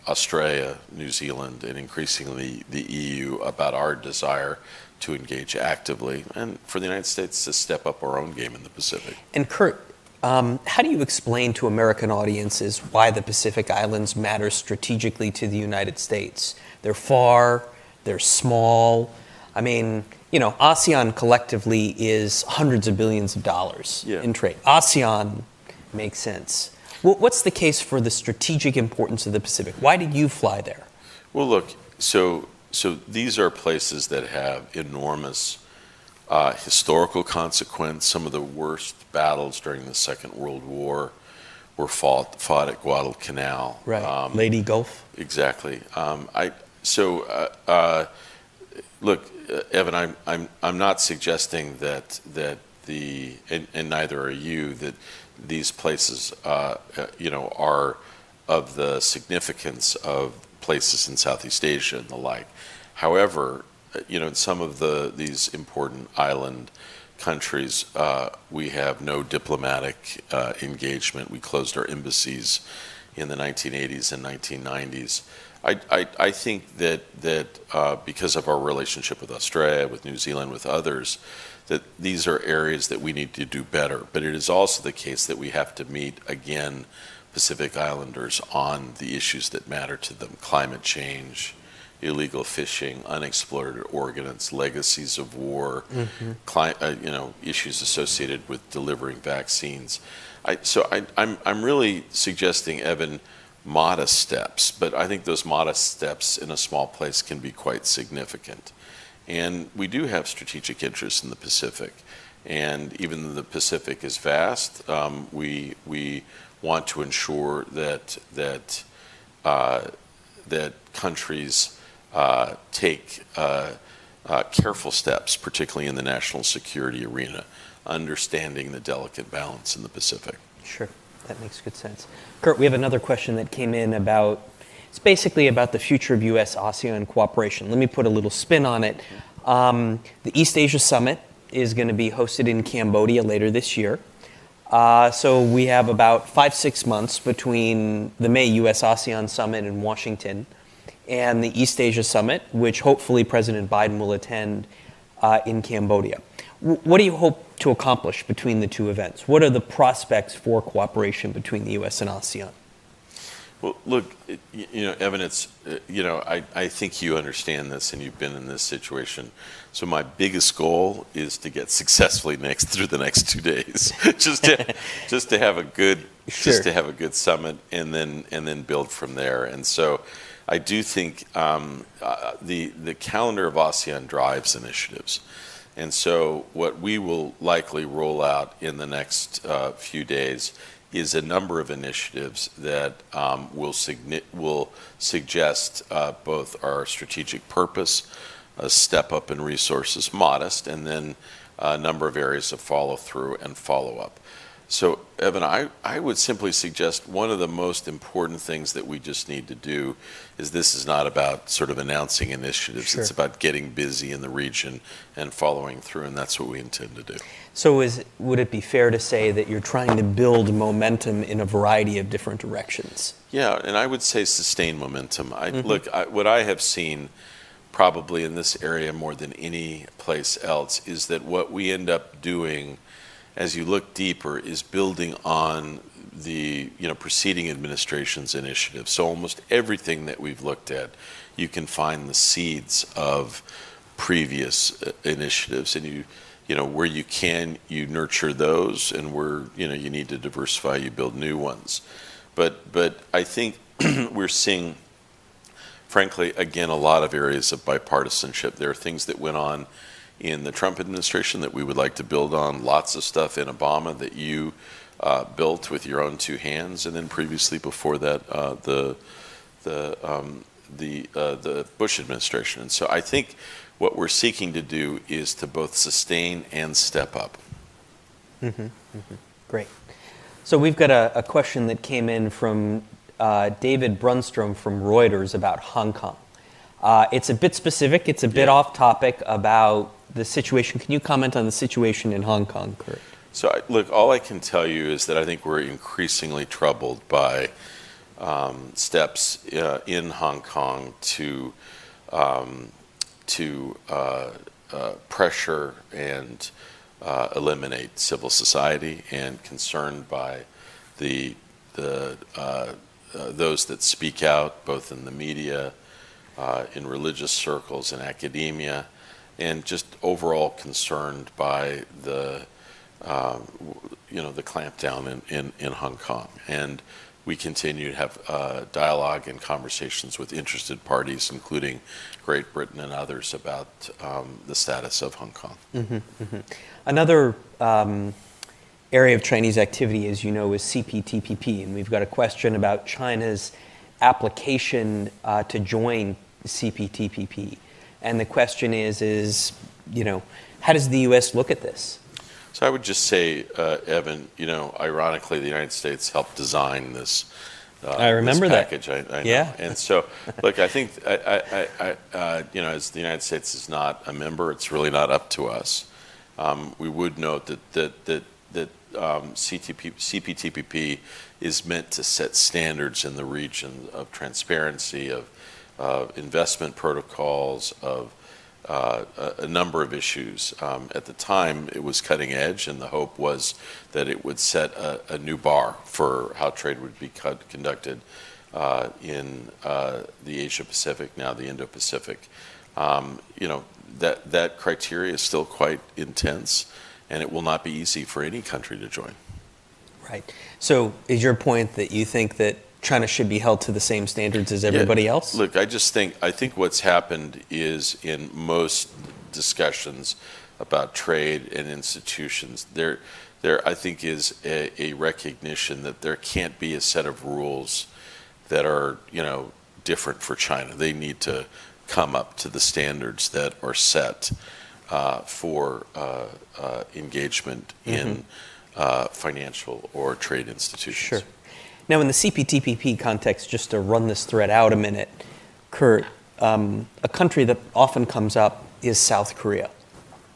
Speaker 4: Australia, New Zealand, and increasingly the EU about our desire to engage actively and for the United States to step up our own game in the Pacific.
Speaker 3: And Kurt, Um, how do you explain to American audiences why the Pacific Islands matter strategically to the United States? They're far, they're small. I mean, you know, ASEAN collectively is hundreds of billions of dollars in trade. ASEAN makes sense. What's the case for the strategic importance of the Pacific? Why did you fly there?
Speaker 4: Well, look, so so these are places that have enormous uh, historical consequence. Some of the worst battles during the Second World War were fought, fought at Guadalcanal.
Speaker 3: Right. Um, Leyte Gulf.
Speaker 4: Exactly. Um, I, so, uh, uh, look, uh, Evan, I'm, I'm, I'm not suggesting that, that the, and, and neither are you, that these places, uh, uh, you know, are of the significance of places in Southeast Asia and the like. However, you know, in some of the these important island countries, uh, we have no diplomatic uh, engagement. We closed our embassies in the 1980s and 1990s. I, I, I think that that uh, because of our relationship with Australia, with New Zealand, with others, that these are areas that we need to do better. But it is also the case that we have to meet again Pacific Islanders on the issues that matter to them: climate change, illegal fishing, unexploded ordnance, legacies of war, mm-hmm. cli- uh, you know, issues associated with delivering vaccines. I, so I, I'm, I'm really suggesting, Evan, modest steps, but I think those modest steps in a small place can be quite significant. And we do have strategic interests in the Pacific. And even though the Pacific is vast, um, we, we want to ensure that, that, uh, that countries take uh, uh, careful steps, particularly in the national security arena, understanding the delicate balance in the Pacific.
Speaker 3: Sure, that makes good sense. Kurt, we have another question that came in about it's basically about the future of U.S. ASEAN cooperation. Let me put a little spin on it. Um, the East Asia Summit is going to be hosted in Cambodia later this year. Uh, so we have about five, six months between the May U.S. ASEAN Summit in Washington and the East Asia Summit, which hopefully President Biden will attend uh, in Cambodia. W- what do you hope to accomplish between the two events? What are the prospects for cooperation between the U.S. and ASEAN?
Speaker 4: Well, look, you know, Evan, it's, uh, you know, I, I think you understand this and you've been in this situation. So my biggest goal is to get successfully next through the next two days, <laughs> just to, <laughs> just to have a good, sure. just to have a good summit and then, and then build from there. And so, I do think um, uh, the the calendar of ASEAN drives initiatives, and so what we will likely roll out in the next uh, few days is a number of initiatives that um, will signi- will suggest uh, both our strategic purpose, a step up in resources, modest, and then a number of areas of follow through and follow up. So, Evan, I, I would simply suggest one of the most important things that we just need to do is this is not about sort of announcing initiatives. Sure. It's about getting busy in the region and following through, and that's what we intend to do.
Speaker 3: So, is, would it be fair to say that you're trying to build momentum in a variety of different directions?
Speaker 4: Yeah, and I would say sustain momentum. I, mm-hmm. Look, I, what I have seen probably in this area more than any place else is that what we end up doing – as you look deeper, is building on the you know preceding administration's initiatives. So almost everything that we've looked at, you can find the seeds of previous uh, initiatives, and you you know where you can you nurture those, and where you know you need to diversify, you build new ones. But but I think <clears throat> we're seeing, frankly, again a lot of areas of bipartisanship. There are things that went on in the Trump administration that we would like to build on. Lots of stuff in Obama that you uh, built with your own two hands, and then previously before that, uh, the the um, the uh, the Bush administration. And so I think what we're seeking to do is to both sustain and step up.
Speaker 3: Mm-hmm, mm-hmm. Great. So we've got a, a question that came in from uh, David Brunnstrom from Reuters about Hong Kong. Uh, it's a bit specific. It's a bit yeah. off topic about the situation. Can you comment on the situation in Hong Kong, Kurt?
Speaker 4: So, look, all I can tell you is that I think we're increasingly troubled by um, steps uh, in Hong Kong to um, to uh, uh, pressure and uh, eliminate civil society, and concerned by the the uh, uh, those that speak out, both in the media, in religious circles, in academia and just overall concerned by the, uh, you know, the clampdown in, in, in Hong Kong. And we continue to have uh, dialogue and conversations with interested parties, including Great Britain and others, about um, the status of Hong Kong.
Speaker 3: Mm-hmm, mm-hmm. Another um, area of Chinese activity, as you know, is CPTPP, and we've got a question about China's application uh, to join CPTPP. And the question is, is you know, how does the U.S. look at this?
Speaker 4: So I would just say, uh, Evan, you know, ironically, the United States helped design this.
Speaker 3: Uh, I remember
Speaker 4: that package.
Speaker 3: I,
Speaker 4: I
Speaker 3: yeah.
Speaker 4: And so, look, I think, I, I, I uh, you know, as the United States is not a member, it's really not up to us. Um, we would note that that that that um, CTP, CPTPP is meant to set standards in the region of transparency, of uh, investment protocols, of uh, a, a, number of issues. Um, at the time, it was cutting edge, and the hope was that it would set a, a new bar for how trade would be conducted uh, in uh, the Asia Pacific, now the Indo Pacific. Um, you know, that, that criteria is still quite intense, and it will not be easy for any country to join.
Speaker 3: Right. So, is your point that you think that China should be held to the same standards as everybody
Speaker 4: yeah,
Speaker 3: else?
Speaker 4: Look, I just think I think what's happened is in most discussions about trade and institutions, there there I think is a, a recognition that there can't be a set of rules that are you know different for China. They need to come up to the standards that are set uh, for uh, uh, engagement mm-hmm. in uh, financial or trade institutions.
Speaker 3: Sure. Now, in the CPTPP context, just to run this thread out a minute, Kurt, um, a country that often comes up is South Korea.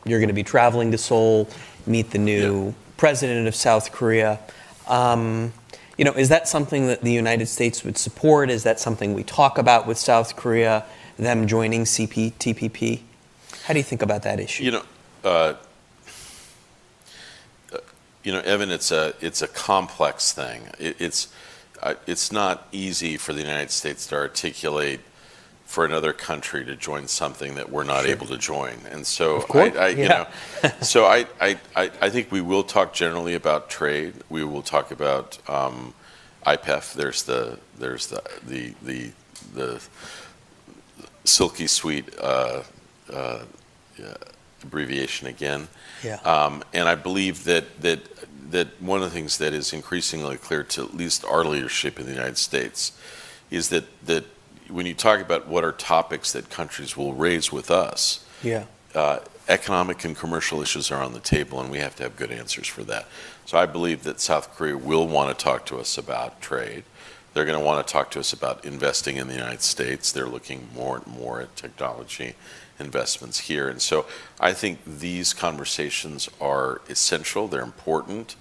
Speaker 3: You're going to be traveling to Seoul, meet the new yeah. president of South Korea. Um, you know, is that something that the United States would support? Is that something we talk about with South Korea, them joining CPTPP? How do you think about that issue?
Speaker 4: You know, uh, you know, Evan, it's a it's a complex thing. It, it's uh, it's not easy for the United States to articulate for another country to join something that we're not sure. able to join. And so, I, I, you yeah. know, so I, I, I think we will talk generally about trade. We will talk about um, IPEF. There's the there's the the the, the silky sweet uh, uh, abbreviation again.
Speaker 3: Yeah.
Speaker 4: Um, and I believe that that that one of the things that is increasingly clear to at least our leadership in the United States is that that when you talk about what are topics that countries will raise with us,
Speaker 3: yeah.
Speaker 4: Uh, economic and commercial issues are on the table, and we have to have good answers for that. So I believe that South Korea will want to talk to us about trade. They're going to want to talk to us about investing in the United States. They're looking more and more at technology investments here. And so I think these conversations are essential, they're important,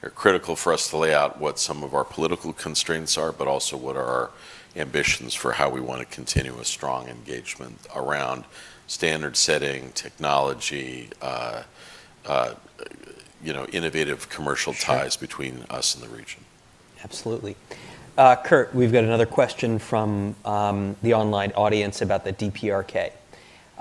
Speaker 4: they're critical for us to lay out what some of our political constraints are, but also what are our ambitions for how we want to continue a strong engagement around standard setting, technology, uh, uh, you know, innovative commercial sure. ties between us and the region.
Speaker 3: Absolutely. Uh, Kurt, we've got another question from um, the online audience about the DPRK.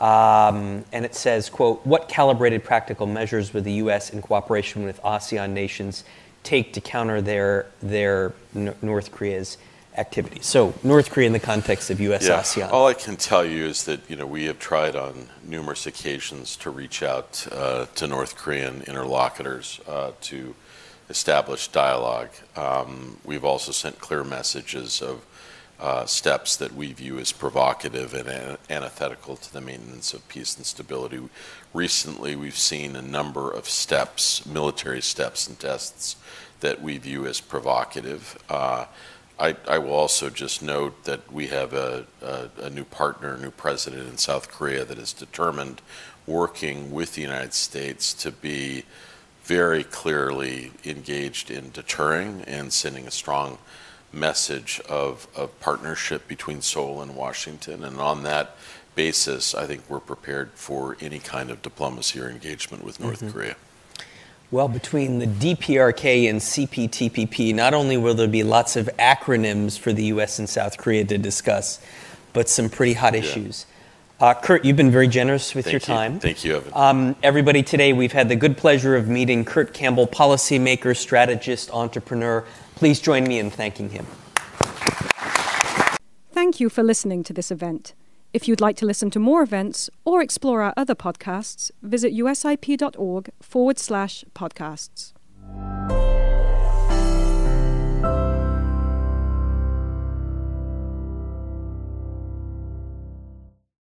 Speaker 3: Um, and it says, quote, what calibrated practical measures would the U.S. in cooperation with ASEAN nations take to counter their, their N- North Korea's activities? So North Korea in the context of U.S.
Speaker 4: Yeah,
Speaker 3: ASEAN.
Speaker 4: All I can tell you is that, you know, we have tried on numerous occasions to reach out uh, to North Korean interlocutors uh, to establish dialogue. Um, we've also sent clear messages of uh, steps that we view as provocative and antithetical to the maintenance of peace and stability. Recently, we've seen a number of steps, military steps and tests, that we view as provocative. Uh, I, I, will also just note that we have a, a, a, new partner, a new president in South Korea that is determined, working with the United States, to be very clearly engaged in deterring and sending a strong message of, of partnership between Seoul and Washington. And on that basis, I think we're prepared for any kind of diplomacy or engagement with North mm-hmm. Korea.
Speaker 3: Well, between the DPRK and CPTPP, not only will there be lots of acronyms for the U.S. and South Korea to discuss, but some pretty hot yeah. issues. Uh, Kurt, you've been very generous with
Speaker 4: Thank
Speaker 3: your time.
Speaker 4: You. Thank you, Evan.
Speaker 3: Um, everybody, today we've had the good pleasure of meeting Kurt Campbell, policymaker, strategist, entrepreneur, Please join me in thanking him.
Speaker 1: Thank you for listening to this event. If you'd like to listen to more events or explore our other podcasts, visit usip.org forward slash podcasts.